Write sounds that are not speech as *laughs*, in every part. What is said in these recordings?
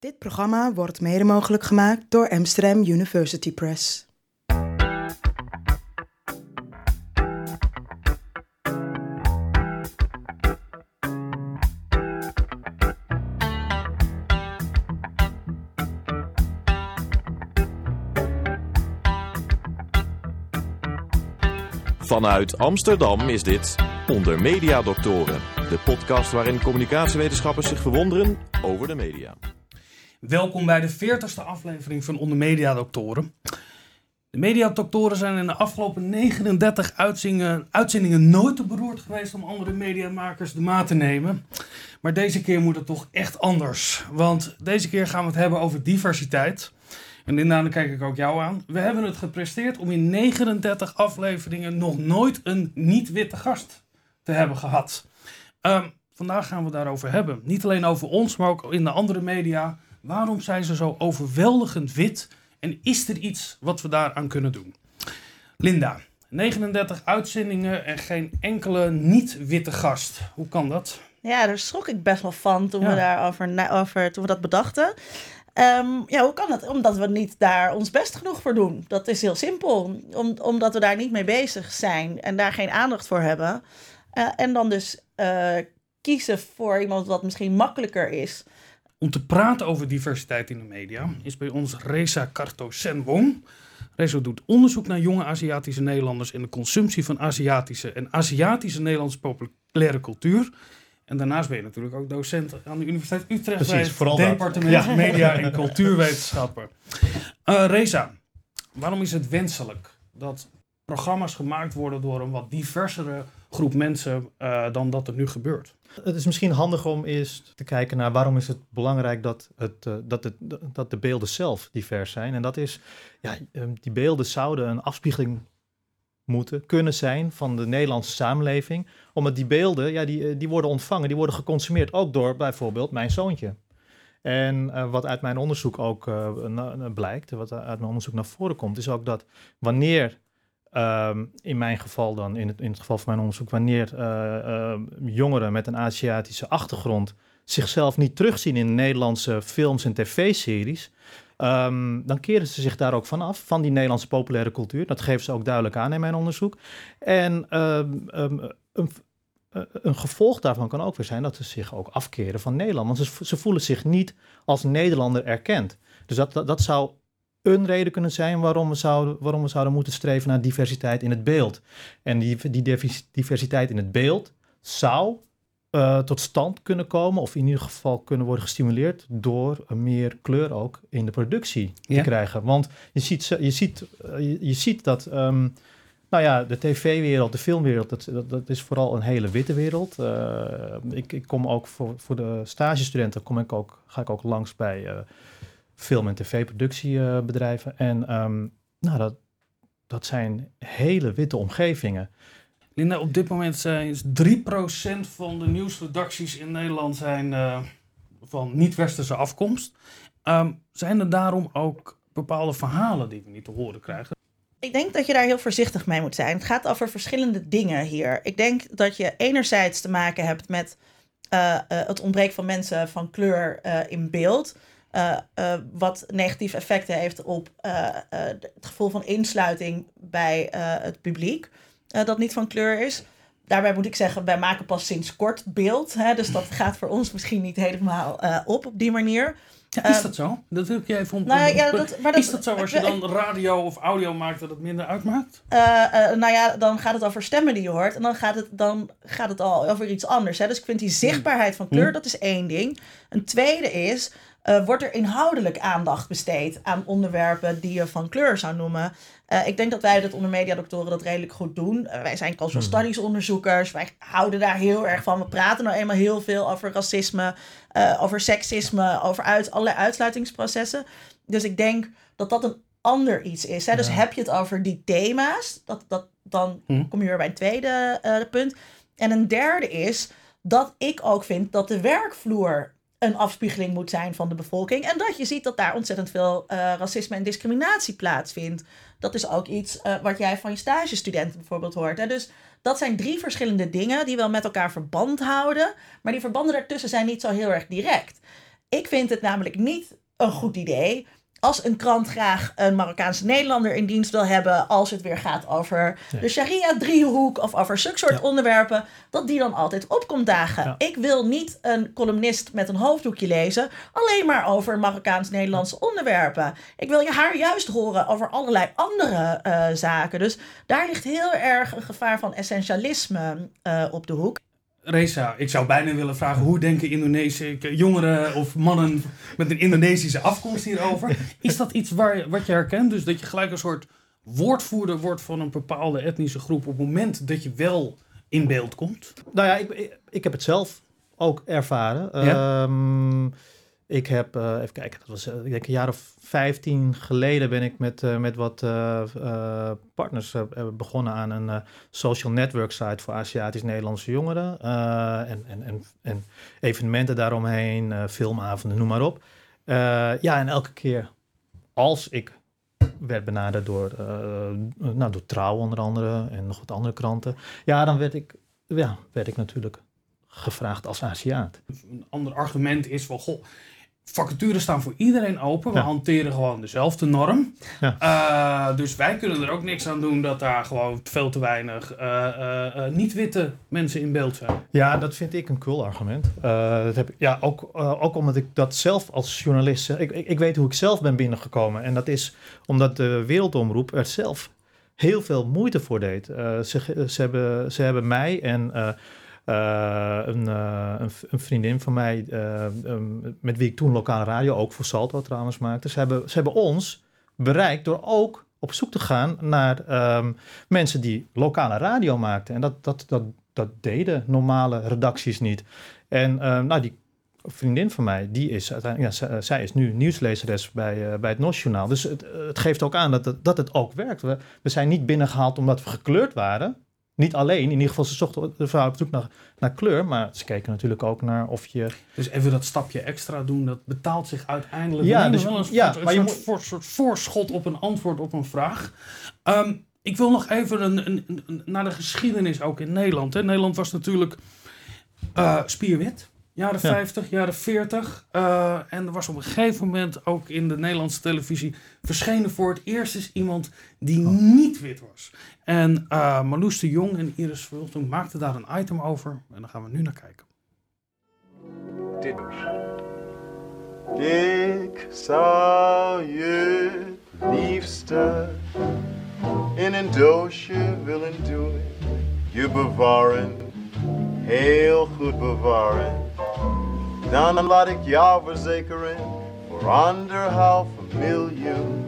Dit programma wordt mede mogelijk gemaakt door Amsterdam University Press. Vanuit Amsterdam is dit Onder Media Doctoren, de podcast waarin communicatiewetenschappers zich verwonderen over de media. Welkom bij de 40ste aflevering van Onder Media Doctoren. De mediadoktoren zijn in de afgelopen 39 uitzendingen, nooit te beroerd geweest om andere mediamakers de maat te nemen. Maar deze keer moet het toch echt anders. Want deze keer gaan we het hebben over diversiteit. En Linda, dan kijk ik ook jou aan. We hebben het gepresteerd om in 39 afleveringen nog nooit een niet-witte gast te hebben gehad. Ehm, vandaag gaan we het daarover hebben. Niet alleen over ons, maar ook in de andere media. Waarom zijn ze zo overweldigend wit? En is er iets wat we daaraan kunnen doen? Linda, 39 uitzendingen en geen enkele niet-witte gast. Hoe kan dat? Ja, daar schrok ik best wel van toen, Ja. we, daarover, over, toen we dat bedachten. Ehm, ja, hoe kan dat? Omdat we niet daar ons best genoeg voor doen. Dat is heel simpel. Om, omdat we daar niet mee bezig zijn en daar geen aandacht voor hebben. Eh, en dan dus eh, kiezen voor iemand wat misschien makkelijker is. Om te praten over diversiteit in de media is bij ons Reza Karto Senwong. Reza doet onderzoek naar jonge Aziatische Nederlanders en de consumptie van Aziatische en Aziatische Nederlandse populaire cultuur. En daarnaast ben je natuurlijk ook docent aan de Universiteit Utrecht Precies, bij het vooral departement Ja. Media en Cultuurwetenschappen. Eh Reza, waarom is het wenselijk dat programma's gemaakt worden door een wat diversere groep mensen eh, dan dat er nu gebeurt? Het is misschien handig om eerst te kijken naar waarom is het belangrijk dat, het, eh, dat, het, dat de beelden zelf divers zijn. En dat is, ja, ehm, die beelden zouden een afspiegeling moeten, kunnen zijn van de Nederlandse samenleving. Omdat die beelden, ja, die, eh, die worden ontvangen, die worden geconsumeerd ook door bijvoorbeeld mijn zoontje. En wat uit mijn onderzoek ook blijkt, wat uit mijn onderzoek naar voren komt, is ook dat wanneer Ehm, in mijn geval dan, in het, in het geval van mijn onderzoek, wanneer eh, eh, jongeren met een Aziatische achtergrond zichzelf niet terugzien in Nederlandse films en tv-series, ehm, dan keren ze zich daar ook vanaf, van die Nederlandse populaire cultuur. Dat geven ze ook duidelijk aan in mijn onderzoek. En ehm, een, eh, een gevolg daarvan kan ook weer zijn dat ze zich ook afkeren van Nederland, want ze, ze voelen zich niet als Nederlander erkend. Dus dat, dat zou een reden kunnen zijn waarom we, zouden, waarom we zouden moeten streven naar diversiteit in het beeld. En die, die divers- diversiteit in het beeld zou eh, tot stand kunnen komen, of in ieder geval kunnen worden gestimuleerd door meer kleur ook in de productie Ja. te krijgen. Want je ziet, je ziet, eh, je, ziet dat, ehm, nou ja, de tv-wereld, de filmwereld, dat, dat, dat is vooral een hele witte wereld. Eh, ik, ik kom ook voor, voor de stagestudenten, kom ik ook, ga ik ook langs bij film- en tv-productiebedrijven. en ehm, nou, dat, dat zijn hele witte omgevingen. Linda, op dit moment zijn 3% van de nieuwsredacties in Nederland zijn eh, van niet-westerse afkomst. Ehm, zijn er daarom ook bepaalde verhalen die we niet te horen krijgen? Ik denk dat je daar heel voorzichtig mee moet zijn. Het gaat over verschillende dingen hier. Ik denk dat je enerzijds te maken hebt met eh, eh, het ontbreken van mensen van kleur eh, in beeld. Eh, eh, wat negatieve effecten heeft op eh, het gevoel van insluiting bij het publiek. dat niet van kleur is. Daarbij moet ik zeggen, wij maken pas sinds kort beeld. Hè, dus dat gaat voor ons misschien niet helemaal op op die manier. Ja, is dat zo? Dat wil ik je even om. nou ja, dat- maar dat- is dat zo als je dan radio of audio maakt dat het minder uitmaakt? Nou ja, dan gaat het over stemmen die je hoort. En dan gaat het, dan gaat het al over iets anders. Hè? Dus ik vind die zichtbaarheid van kleur, Hmm. dat is één ding. Een tweede is, eh, wordt er inhoudelijk aandacht besteed aan onderwerpen die je van kleur zou noemen? Eh, ik denk dat wij dat onder mediadoktoren dat redelijk goed doen. Eh, wij zijn cultural studies onderzoekers. Wij houden daar heel erg van. We praten nou eenmaal heel veel over racisme, over seksisme, over uit, allerlei uitsluitingsprocessen. Dus ik denk dat dat een ander iets is. Hè? Dus heb je het over die thema's, dat, dat, dan Hm. kom je weer bij een tweede punt. En een derde is dat ik ook vind dat de werkvloer een afspiegeling moet zijn van de bevolking. En dat je ziet dat daar ontzettend veel eh, racisme en discriminatie plaatsvindt. Dat is ook iets eh, wat jij van je stagestudenten bijvoorbeeld hoort. Hè? Dus dat zijn drie verschillende dingen die wel met elkaar verband houden. Maar die verbanden daartussen zijn niet zo heel erg direct. Ik vind het namelijk niet een goed idee als een krant graag een Marokkaanse Nederlander in dienst wil hebben, als het weer gaat over de Sharia-driehoek of over zulke soort onderwerpen, dat die dan altijd opkomt dagen. Ik wil niet een columnist met een hoofddoekje lezen, alleen maar over Marokkaans-Nederlandse onderwerpen. Ik wil je haar juist horen over allerlei andere uh, zaken. Dus daar ligt heel erg een gevaar van essentialisme uh, op de hoek. Reza, ik zou bijna willen vragen hoe denken Indonesische jongeren of mannen met een Indonesische afkomst hierover? Is dat iets waar, wat je herkent? Dus dat je gelijk een soort woordvoerder wordt van een bepaalde etnische groep op het moment dat je wel in beeld komt? Nou ja, ik, ik, heb het zelf ook ervaren. Ehm, ik heb, uh, even kijken, dat was uh, ik denk een jaar of 15 geleden ben ik met, uh, met wat partners begonnen aan een social network site voor Aziatisch-Nederlandse jongeren. en, en, en, en, evenementen daaromheen, filmavonden, noem maar op. ja, en elke keer als ik werd benaderd door, nou, door Trouw onder andere en nog wat andere kranten. Ja, dan werd ik, ja, werd ik natuurlijk gevraagd als Aziat. Een ander argument is van, goh, vacatures staan voor iedereen open. We hanteren gewoon dezelfde norm. Ja. Uh, dus wij kunnen er ook niks aan doen dat daar gewoon veel te weinig uh, uh, niet-witte mensen in beeld zijn. Ja, dat vind ik een cool argument. dat heb ik, ja, ook, ook omdat ik dat zelf als journalist... Ik, ik, ik, weet hoe ik zelf ben binnengekomen. En dat is omdat de Wereldomroep er zelf heel veel moeite voor deed. ze, ze, hebben, ze hebben mij en uh, een, uh, een, een, vriendin van mij, uh, um, met wie ik toen lokale radio ook voor Salto trouwens maakte. Ze hebben, ze hebben ons bereikt door ook op zoek te gaan naar um, mensen die lokale radio maakten. En dat, dat, dat, dat deden normale redacties niet. En nou, die vriendin van mij, die is uiteindelijk, ja, zij is nu nieuwslezeres bij, bij het NOS-journaal. Dus het, het, geeft ook aan dat het, dat het ook werkt. We, we zijn niet binnengehaald omdat we gekleurd waren. Niet alleen, in ieder geval, ze zochten de vrouw op zoek naar, naar kleur, maar ze keken natuurlijk ook naar of je. Dus even dat stapje extra doen, dat betaalt zich uiteindelijk. Ja, dus wel een, ja, soort, maar een soort, soort, voorschot op een antwoord op een vraag. Um, ik wil nog even een, een, een, naar de geschiedenis ook in Nederland. Hè. Nederland was natuurlijk uh, spierwit. Jaren 50, jaren 40. Uh, en er was op een gegeven moment ook in de Nederlandse televisie verschenen voor het eerst eens iemand die oh. niet wit was. En uh, Marloes de Jong en Iris Vultung maakten daar een item over. En daar gaan we nu naar kijken. Ik zou je liefste in een doosje willen doen. Je bewaren, heel goed bewaren. Dan laat ik jou verzekeren voor miljoen.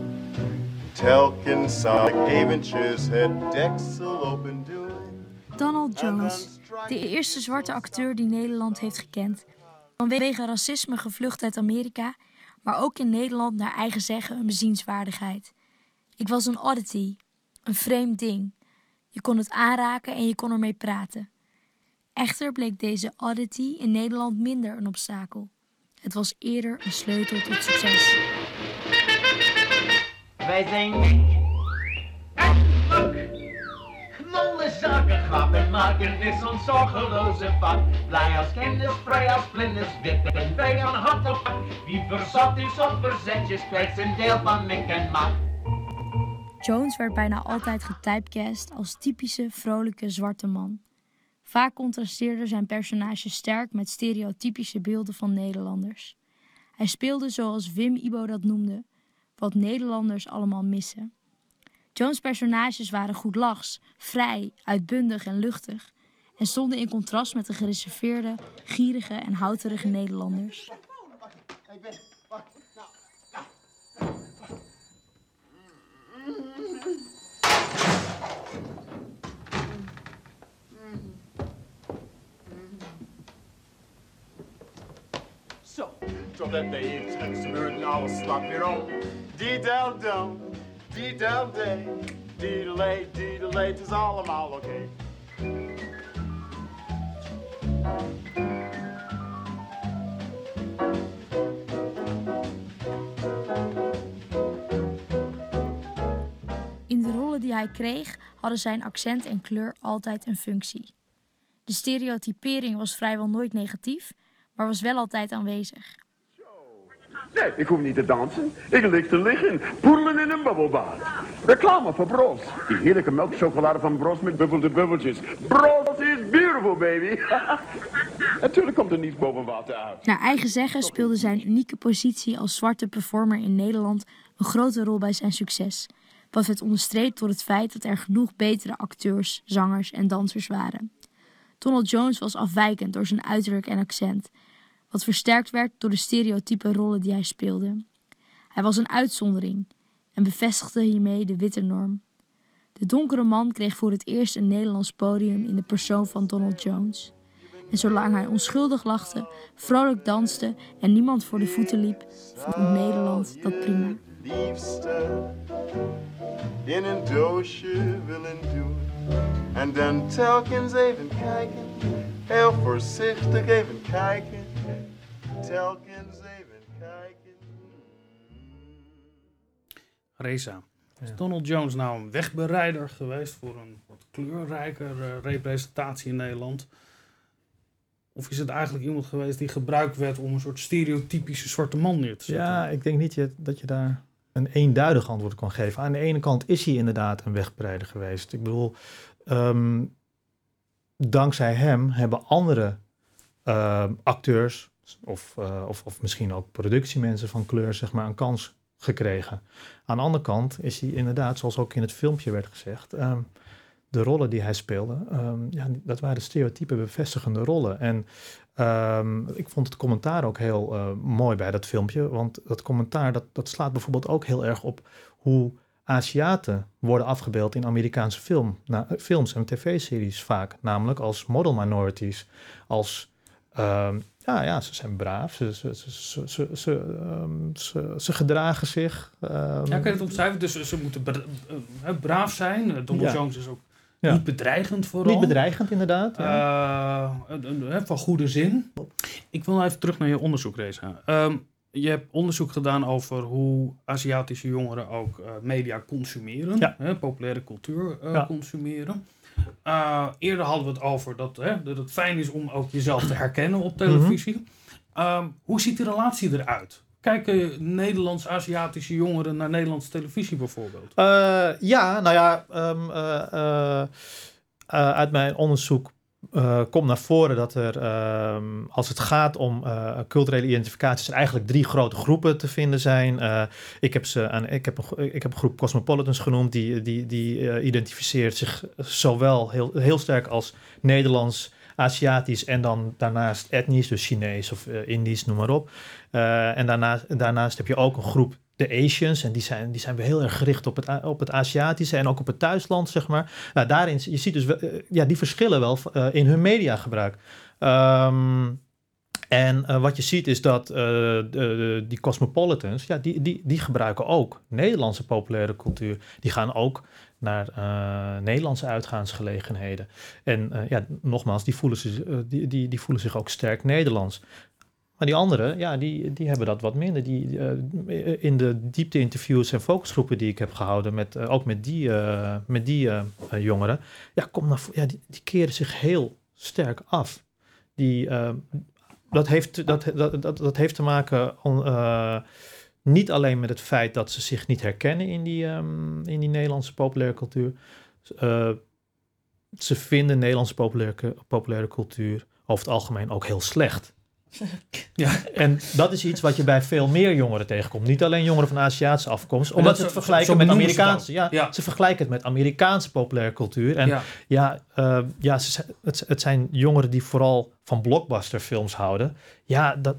Telkens zal ik eventjes het deksel open doen. Donald Jones, de eerste zwarte acteur die Nederland heeft gekend. Vanwege racisme gevlucht uit Amerika, maar ook in Nederland naar eigen zeggen een bezienswaardigheid. Ik was een oddity, een vreemd ding. Je kon het aanraken en je kon ermee praten. Echter bleek deze oddity in Nederland minder een obstakel. Het was eerder een sleutel tot succes. Wij zijn Molle zaken grappen maken is ons zorgeloze vak. Blij als kennis, vrij als vlinders, wip en wij aan hand op Wie verzat is op verzetjes, krijgt een deel van mik en mak. Jones werd bijna altijd getypecast als typische vrolijke zwarte man. Vaak contrasteerde zijn personage sterk met stereotypische beelden van Nederlanders. Hij speelde zoals Wim Ibo dat noemde, wat Nederlanders allemaal missen. Jones' personages waren goedlachs, vrij, uitbundig en luchtig en stonden in contrast met de gereserveerde, gierige en houterige Nederlanders. Zodat de iets gebeurt alles slap weer om. Die del dum, die del day, die delay, die delay, het is allemaal oké. Okay. In de rollen die hij kreeg hadden zijn accent en kleur altijd een functie. De stereotypering was vrijwel nooit negatief, maar was wel altijd aanwezig. Nee, ik hoef niet te dansen. Ik lig te liggen, poedelen in een bubbelbad. Reclame voor Bros. Die heerlijke melkchocolade van Bros met bubbelde bubbeltjes. Bros is beautiful, baby. *laughs* Natuurlijk komt er niets boven water uit. Naar eigen zeggen speelde zijn unieke positie als zwarte performer in Nederland een grote rol bij zijn succes. Wat werd onderstreept door het feit dat er genoeg betere acteurs, zangers en dansers waren. Donald Jones was afwijkend door zijn uiterlijk en accent, wat versterkt werd door de stereotype rollen die hij speelde. Hij was een uitzondering en bevestigde hiermee de witte norm. De donkere man kreeg voor het eerst een Nederlands podium in de persoon van Donald Jones. En zolang hij onschuldig lachte, vrolijk danste en niemand voor de voeten liep, vond Nederland dat prima. liefste in een doosje willen doen. En dan telkens even kijken, heel voorzichtig even kijken. Reza, is Donald Jones nou een wegbereider geweest voor een wat kleurrijker eh, representatie in Nederland? Of is het eigenlijk iemand geweest die gebruikt werd om een soort stereotypische zwarte man neer te zetten? Ja, ik denk niet dat je daar een eenduidig antwoord kan geven. Aan de ene kant is hij inderdaad een wegbreider geweest. Ik bedoel, ehm, dankzij hem hebben andere ehm, acteurs of, eh, of, of misschien ook productiemensen van kleur zeg maar, een kans gekregen. Aan de andere kant is hij inderdaad, zoals ook in het filmpje werd gezegd, ehm, de rollen die hij speelde, ehm, ja, dat waren stereotype bevestigende rollen. En ik vond het commentaar ook heel eh, mooi bij dat filmpje. Want dat commentaar dat, dat slaat bijvoorbeeld ook heel erg op hoe Aziaten worden afgebeeld in Amerikaanse film, films en tv-series vaak. Namelijk als model minorities. Als, ehm, ja, ja, ze zijn braaf, ze, ze, ze, ze, ze, ze, ehm, ze, ze gedragen zich. ehm, Ja, kan je het omschrijven? Dus ze moeten eh, braaf zijn. Eh, Donald Ja. Jones is ook Ja. niet bedreigend vooral. Niet bedreigend inderdaad. ja. Eh, van goede zin. Ik wil nou even terug naar je onderzoek, Reza. Je hebt onderzoek gedaan over hoe Aziatische jongeren ook media consumeren. Ja. Hè, populaire cultuur Ja. consumeren. Eh, eerder hadden we het over dat, hè, dat het fijn is om ook jezelf te herkennen op televisie. Ehm, hoe ziet die relatie eruit? Kijken Nederlands-Aziatische jongeren naar Nederlandse televisie bijvoorbeeld? Eh, ja, nou ja, eh, uit mijn onderzoek eh, komt naar voren dat er, ehm, als het gaat om eh, culturele identificaties, er eigenlijk drie grote groepen te vinden zijn. Eh, ik, heb ze aan, ik, heb een, ik heb groep Cosmopolitans genoemd, die, die, die identificeert zich zowel heel, heel sterk als Nederlands, Aziatisch en dan daarnaast etnisch, dus Chinees of Indisch, noem maar op. En daarnaast, daarnaast heb je ook een groep de Asians. En die zijn, die zijn weer heel erg gericht op het, op het Aziatische en ook op het thuisland, zeg maar. Nou, daarin, je ziet dus, eh, ja, die verschillen wel eh, in hun mediagebruik. Ehm, en eh, wat je ziet is dat eh, de, die cosmopolitans, ja, die, die, die gebruiken ook Nederlandse populaire cultuur. Die gaan ook naar Nederlandse uitgaansgelegenheden. En ja, nogmaals, die voelen, zich, die, die, die voelen zich ook sterk Nederlands. Maar die anderen, ja, die, die hebben dat wat minder. Die, eh, in de diepte-interviews en focusgroepen die ik heb gehouden, met, eh, ook met die, eh, met die jongeren, ja, kom naar, ja, die, die keren zich heel sterk af. Die, eh, dat, heeft, dat, dat, dat, dat heeft te maken niet alleen met het feit dat ze zich niet herkennen in die, ehm, in die Nederlandse populaire cultuur. Ze vinden Nederlandse populaire, populaire cultuur over het algemeen ook heel slecht. Ja. En dat is iets wat je bij veel meer jongeren tegenkomt. Niet alleen jongeren van Aziatische afkomst. Omdat dat ze het vergelijken met Amerikaanse. Ja, Ja. Ze vergelijken het met Amerikaanse populaire cultuur. En Ja. ja, eh, ja ze, het, het zijn jongeren die vooral van blockbusterfilms houden. Ja, dat,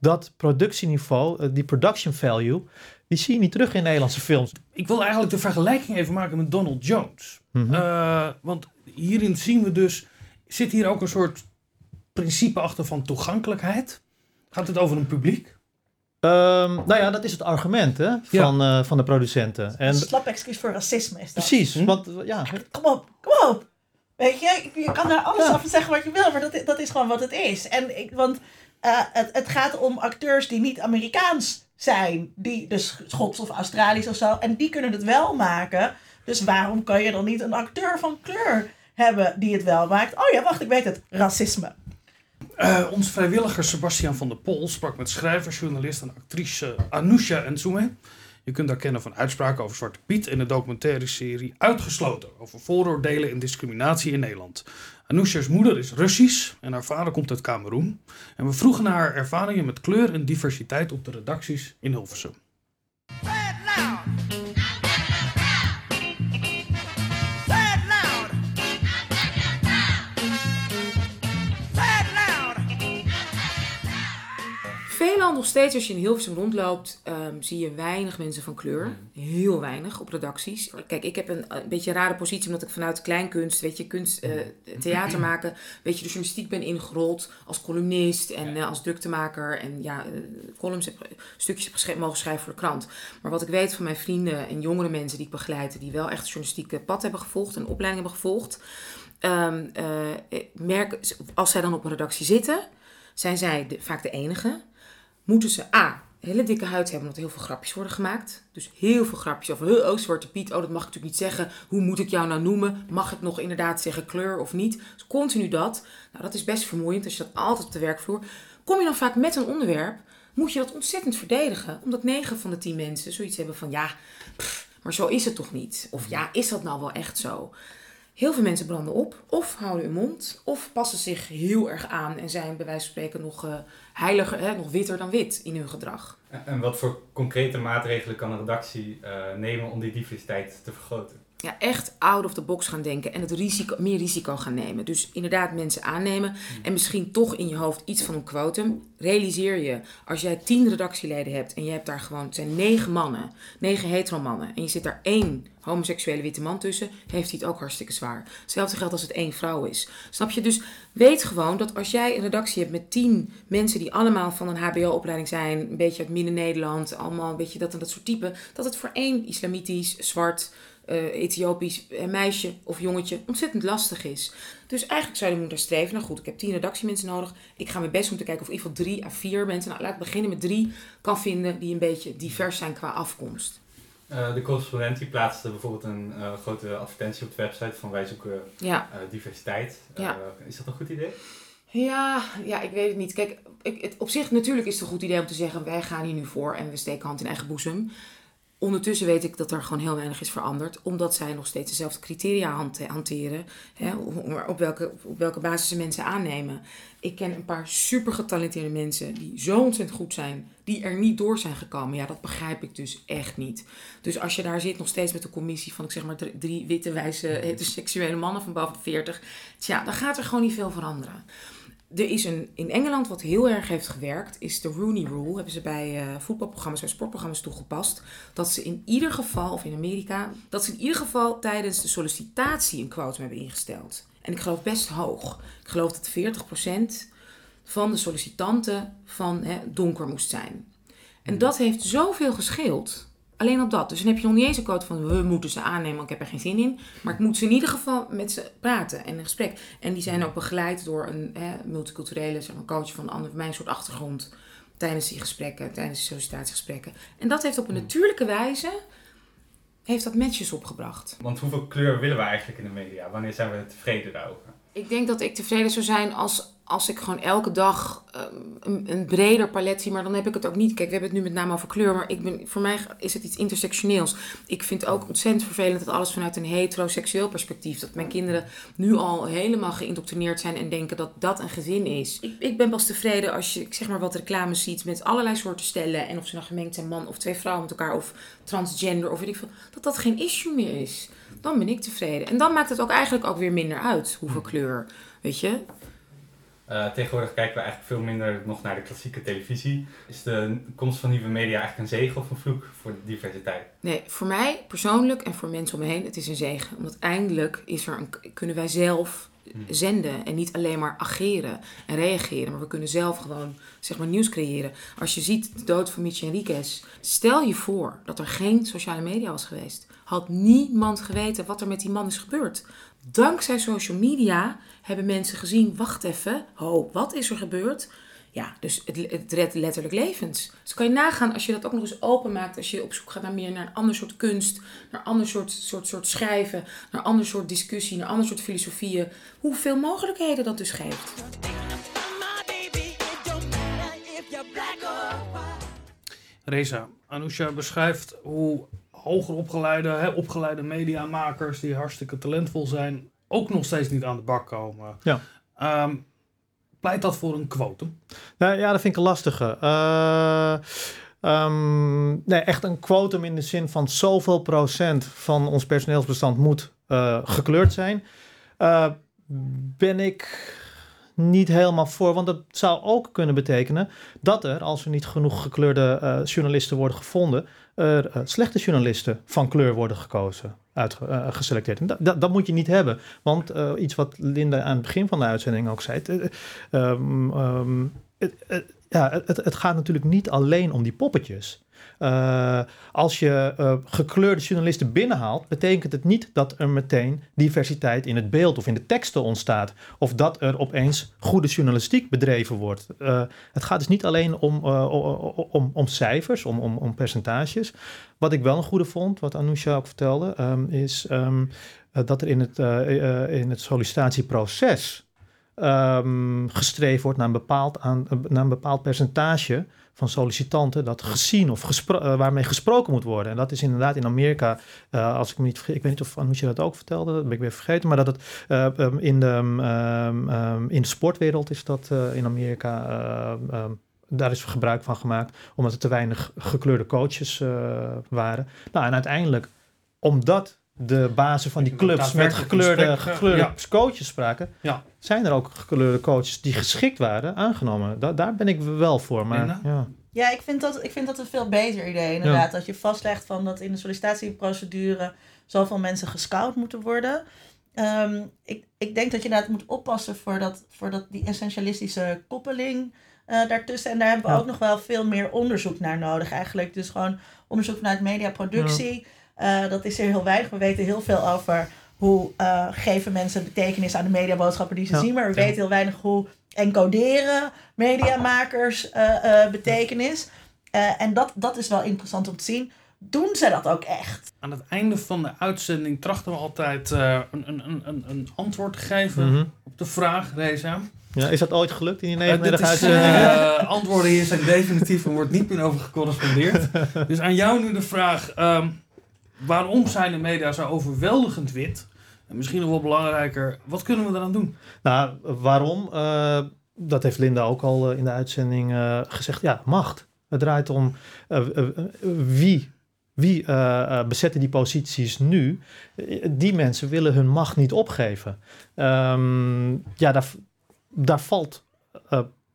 dat productieniveau, eh, die production value, die zie je niet terug in Nederlandse films. Ik wil eigenlijk de vergelijking even maken met Donald Jones. Mhm. Eh, want hierin zien we dus, zit hier ook een soort principe achter van toegankelijkheid? Gaat het over een publiek? Ehm, nou ja, dat is het argument hè, van, eh, van de producenten. En, Een slap excuus voor racisme is dat. precies, want eh, ja, Kom op, kom op. Weet je, je kan daar alles af zeggen wat je wil, maar dat, dat is gewoon wat het is. En ik, want eh, het, het gaat om acteurs die niet Amerikaans zijn, die dus Schots of Australisch of zo, en die kunnen het wel maken. Dus waarom kan je dan niet een acteur van kleur hebben die het wel maakt? Oh ja, wacht, ik weet het. Racisme. Eh, ons vrijwilliger Sebastian van der Pol sprak met schrijver, journalist en actrice Anousha Enzoume. Je kunt haar kennen van uitspraken over Zwarte Piet in de documentaire serie Uitgesloten over vooroordelen en discriminatie in Nederland. Anousha's moeder is Russisch en haar vader komt uit Kameroen. En we vroegen naar haar ervaringen met kleur en diversiteit op de redacties in Hilversum. Nog steeds als je in Hilversum rondloopt, ehm, zie je weinig mensen van kleur. Heel weinig op redacties. Kijk, ik heb een, een beetje een rare positie omdat ik vanuit kleinkunst, weet je, kunst, eh, theater *clears throat* maken, weet je, de journalistiek ben ingerold als columnist en eh, als druktemaker en ja, eh, columns heb, stukjes heb geschreven, mogen schrijven voor de krant. Maar wat ik weet van mijn vrienden en jongere mensen die ik begeleid, die wel echt journalistieke pad hebben gevolgd en opleiding hebben gevolgd, eh, ik merk, als zij dan op een redactie zitten, zijn zij de- vaak de enige moeten ze A. hele dikke huid hebben omdat heel veel grapjes worden gemaakt. Dus heel veel grapjes over, "Huh, oh Zwarte Piet, oh dat mag ik natuurlijk niet zeggen. Hoe moet ik jou nou noemen? Mag ik nog inderdaad zeggen kleur of niet? Dus continu dat. Nou, dat is best vermoeiend als je dat altijd op de werkvloer. Kom je dan vaak met een onderwerp, moet je dat ontzettend verdedigen. Omdat 9 van de 10 mensen zoiets hebben van, ja, maar zo is het toch niet? Of ja, is dat nou wel echt zo? Heel veel mensen branden op, of houden hun mond, of passen zich heel erg aan en zijn bij wijze van spreken nog eh, heiliger, hè, nog witter dan wit in hun gedrag. En- wat voor concrete maatregelen kan een redactie eh, nemen om die diversiteit te vergroten? Ja, echt out of the box gaan denken en het risico, meer risico gaan nemen. Dus inderdaad mensen aannemen en misschien toch in je hoofd iets van een quotum. Realiseer je, als jij tien redactieleden hebt en je hebt daar gewoon, het zijn negen mannen, negen hetero mannen, en je zit daar één homoseksuele witte man tussen, heeft hij het ook hartstikke zwaar. Hetzelfde geldt als het één vrouw is. Snap je? Dus weet gewoon dat als jij een redactie hebt met tien mensen die allemaal van een HBO-opleiding zijn, een beetje uit Midden-Nederland, allemaal een beetje dat en dat soort type, dat het voor één islamitisch, zwart, eh, Ethiopisch eh, meisje of jongetje ontzettend lastig is. Dus eigenlijk zou je moeten streven. Nou goed, ik heb tien redactiemensen nodig. Ik ga mijn best doen om te kijken of in ieder geval drie à vier mensen, nou laat ik beginnen met drie, kan vinden die een beetje divers zijn qua afkomst. Eh, de correspondent die plaatste bijvoorbeeld een grote advertentie op de website van wij zoeken Ja. diversiteit. Ja. Is dat een goed idee? Ja, ja, ik weet het niet. Kijk, ik, het, op zich natuurlijk is het een goed idee om te zeggen... wij gaan hier nu voor en we steken hand in eigen boezem. Ondertussen weet ik dat er gewoon heel weinig is veranderd... omdat zij nog steeds dezelfde criteria hante- hanteren... Hè, op, welke, op welke basis ze mensen aannemen. Ik ken een paar super getalenteerde mensen... die zo ontzettend goed zijn... die er niet door zijn gekomen. Ja, dat begrijp ik dus echt niet. Dus als je daar zit nog steeds met een commissie van... ik zeg maar drie, drie witte, wijze, heteroseksuele mannen van boven de 40... tja, dan gaat er gewoon niet veel veranderen. Er is een, in Engeland wat heel erg heeft gewerkt, is de Rooney Rule. Hebben ze bij eh, voetbalprogramma's, bij sportprogramma's toegepast. Dat ze in ieder geval, of in Amerika, dat ze in ieder geval tijdens de sollicitatie een quotum hebben ingesteld. En ik geloof best hoog. Ik geloof dat 40% van de sollicitanten van hè, donker moest zijn. En dat heeft zoveel gescheeld. Alleen op dat. Dus dan heb je nog niet eens een quote van we moeten ze aannemen, want ik heb er geen zin in. Maar ik moet ze in ieder geval met ze praten en een gesprek. En die zijn ook begeleid door een hè, multiculturele zeg maar, coach van, ander, van mijn soort achtergrond. Tijdens die gesprekken, tijdens die sollicitatiegesprekken. En dat heeft op een natuurlijke wijze heeft dat matches opgebracht. Want hoeveel kleur willen we eigenlijk in de media? Wanneer zijn we tevreden daarover? Ik denk dat ik tevreden zou zijn als, als ik gewoon elke dag ehm, een, een breder palet zie. Maar dan heb ik het ook niet. Kijk, we hebben het nu met name over kleur. Maar ik ben, voor mij is het iets intersectioneels. Ik vind ook ontzettend vervelend dat alles vanuit een heteroseksueel perspectief. Dat mijn kinderen nu al helemaal geïndoctrineerd zijn en denken dat dat een gezin is. Ik, ik ben pas tevreden als je ik zeg maar wat reclames ziet met allerlei soorten stellen. En of ze nou gemengd zijn, man of twee vrouwen met elkaar. Of transgender of weet ik veel. Dat dat geen issue meer is. Dan ben ik tevreden. En dan maakt het ook eigenlijk ook weer minder uit hoeveel kleur. Weet je? Eh, tegenwoordig kijken we eigenlijk veel minder nog naar de klassieke televisie. Is de komst van nieuwe media eigenlijk een zegen of een vloek voor de diversiteit? Nee, voor mij persoonlijk en voor mensen om me heen, het is een zegen. Omdat eindelijk is er een, kunnen wij zelf zenden en niet alleen maar ageren en reageren. Maar we kunnen zelf gewoon zeg maar, nieuws creëren. Als je ziet de dood van Michi Enriquez. Stel je voor dat er geen sociale media was geweest. Had niemand geweten wat er met die man is gebeurd. Dankzij social media hebben mensen gezien, wacht even, ho, wat is er gebeurd? Ja, dus het, het redt letterlijk levens. Dus kan je nagaan als je dat ook nog eens openmaakt. Als je op zoek gaat naar meer naar een ander soort kunst. Naar een ander soort, soort, soort schrijven. Naar een ander soort discussie. Naar een ander soort filosofieën. Hoeveel mogelijkheden dat dus geeft. Reza, Anousha beschrijft hoe hoger opgeleide, hè, opgeleide mediamakers die hartstikke talentvol zijn, ook nog steeds niet aan de bak komen. Ja. Ehm, pleit dat voor een quotum? Nou, ja, dat vind ik een lastige. Eh, ehm, nee, echt een quotum in de zin van zoveel procent van ons personeelsbestand moet eh, gekleurd zijn. Eh, ben ik niet helemaal voor. Want dat zou ook kunnen betekenen dat er, als er niet genoeg gekleurde journalisten worden gevonden, er slechte journalisten van kleur worden gekozen, uit, eh. En dat, dat, moet je niet hebben. Want eh, iets wat Linda aan het begin van de uitzending ook zei. eh, ehm, ehm, ja, het, het gaat natuurlijk niet alleen om die poppetjes. Eh, als je eh, gekleurde journalisten binnenhaalt, betekent het niet dat er meteen diversiteit in het beeld of in de teksten ontstaat. Of dat er opeens goede journalistiek bedreven wordt. Eh, het gaat dus niet alleen om, om, om cijfers, om, om, percentages. Wat ik wel een goede vond, wat Anousha ook vertelde, ehm, is ehm, eh, dat er in het, in het sollicitatieproces ehm, gestreefd wordt naar een, bepaald aan, naar een bepaald percentage van sollicitanten dat gezien of gespro- eh, waarmee gesproken moet worden. En dat is inderdaad in Amerika, eh, als ik me niet ik weet niet of Anousha dat ook vertelde, dat ben ik weer vergeten, maar dat het eh, ehm, in, de, ehm, in de sportwereld is dat in Amerika, daar is gebruik van gemaakt, omdat er te weinig gekleurde coaches waren. Nou, en uiteindelijk, omdat de bazen van die clubs met gekleurde, spek- gekleurde ja. coaches spraken, Ja. zijn er ook gekleurde coaches die geschikt waren aangenomen. Da- daar ben ik wel voor. Maar ja. Ja, ik vind, dat, ik vind dat een veel beter idee inderdaad. Dat je vastlegt van dat in de sollicitatieprocedure zoveel mensen gescout moeten worden. Ehm, ik, ik denk dat je inderdaad moet oppassen voor, dat, voor dat, die essentialistische koppeling eh, daartussen. En daar hebben we Ja. ook nog wel veel meer onderzoek naar nodig eigenlijk. Dus gewoon onderzoek vanuit mediaproductie. Eh, dat is er heel weinig. We weten heel veel over hoe eh, geven mensen betekenis aan de mediaboodschappen die ze Ja. zien. Maar we Ja. weten heel weinig hoe encoderen mediamakers eh, eh, betekenis. Eh, en dat, dat is wel interessant om te zien. Doen ze dat ook echt? Aan het einde van de uitzending trachten we altijd eh, een, een, een- een, antwoord te geven Mhm. op de vraag, Reza. Ja, is dat ooit gelukt in die Eh, 39 dit is, uitzendingen? eh, antwoorden hier zijn definitief en wordt niet meer over gecorrespondeerd. *laughs* dus aan jou nu de vraag: ehm, waarom zijn de media zo overweldigend wit? En misschien nog wel belangrijker, wat kunnen we eraan doen? Nou, waarom? Eh, dat heeft Linda ook al eh, in de uitzending eh, gezegd. Ja, macht. Het draait om wie, wie bezetten die posities nu. Die mensen willen hun macht niet opgeven. Ehm, ja, daar, daar valt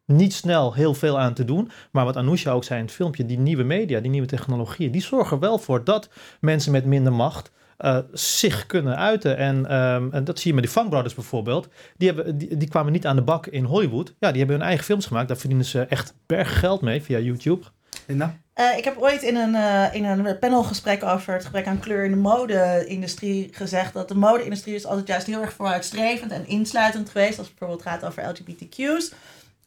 niet snel heel veel aan te doen. Maar wat Anousha ook zei in het filmpje, die nieuwe media, die nieuwe technologieën, die zorgen er wel voor dat mensen met minder macht eh, zich kunnen uiten. En, ehm, en dat zie je met die Funk Brothers bijvoorbeeld. Die, hebben, die, die kwamen niet aan de bak in Hollywood. Ja, die hebben hun eigen films gemaakt. Daar verdienen ze echt berg geld mee via YouTube. Linda? Eh, ik heb ooit in een, eh, in een panelgesprek over het gebrek aan kleur in de mode-industrie gezegd dat de mode-industrie is altijd juist heel erg vooruitstrevend en insluitend geweest. Als het bijvoorbeeld gaat over LGBTQ's.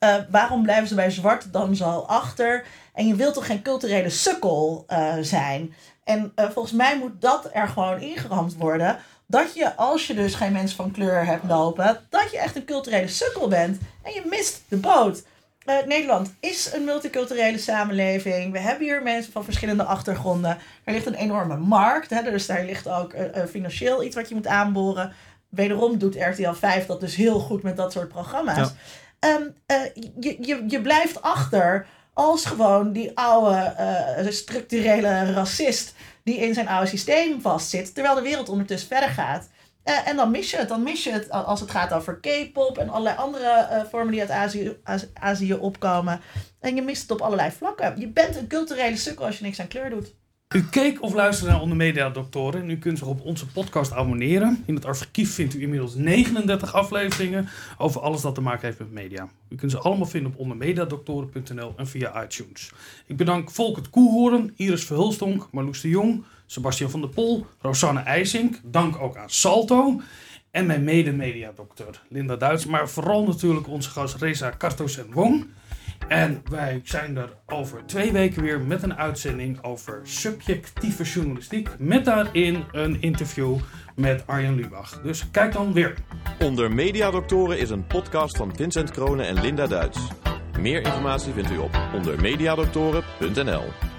Eh, waarom blijven ze bij zwart dan zo achter? En je wilt toch geen culturele sukkel eh, zijn? En eh, volgens mij moet dat er gewoon ingeramd worden. Dat je, als je dus geen mensen van kleur hebt lopen, dat je echt een culturele sukkel bent. En je mist de boot. Nederland is een multiculturele samenleving. We hebben hier mensen van verschillende achtergronden. Er ligt een enorme markt. Hè, dus daar ligt ook financieel iets wat je moet aanboren. Wederom doet RTL 5 dat dus heel goed met dat soort programma's. Ja. Ehm, eh, je, je, je blijft achter als gewoon die oude eh, structurele racist die in zijn oude systeem vastzit, terwijl de wereld ondertussen verder gaat. Eh, en dan mis je het. Dan mis je het als het gaat over K-pop en allerlei andere vormen die uit Azië, Az- Azië opkomen. En je mist het op allerlei vlakken. Je bent een culturele sukkel als je niks aan kleur doet. U keek of luisterde naar Onder Media u kunt zich op onze podcast abonneren. In het archief vindt u inmiddels 39 afleveringen over alles dat te maken heeft met media. U kunt ze allemaal vinden op ondermediadoktoren.nl en via iTunes. Ik bedank Volkert Koehoorn, Iris Verhulstonk, Marloes de Jong, Sebastian van der Pol, Rosanne IJsink. Dank ook aan Salto. En mijn mede-mediadokter Linda Duits. Maar vooral natuurlijk onze gast Reza Kartos en Wong. En wij zijn er over twee weken weer met een uitzending over subjectieve journalistiek. Met daarin een interview met Arjen Lubach. Dus kijk dan weer. Onder Mediadoktoren is een podcast van Vincent Kronen en Linda Duits. Meer informatie vindt u op ondermediadoktoren.nl.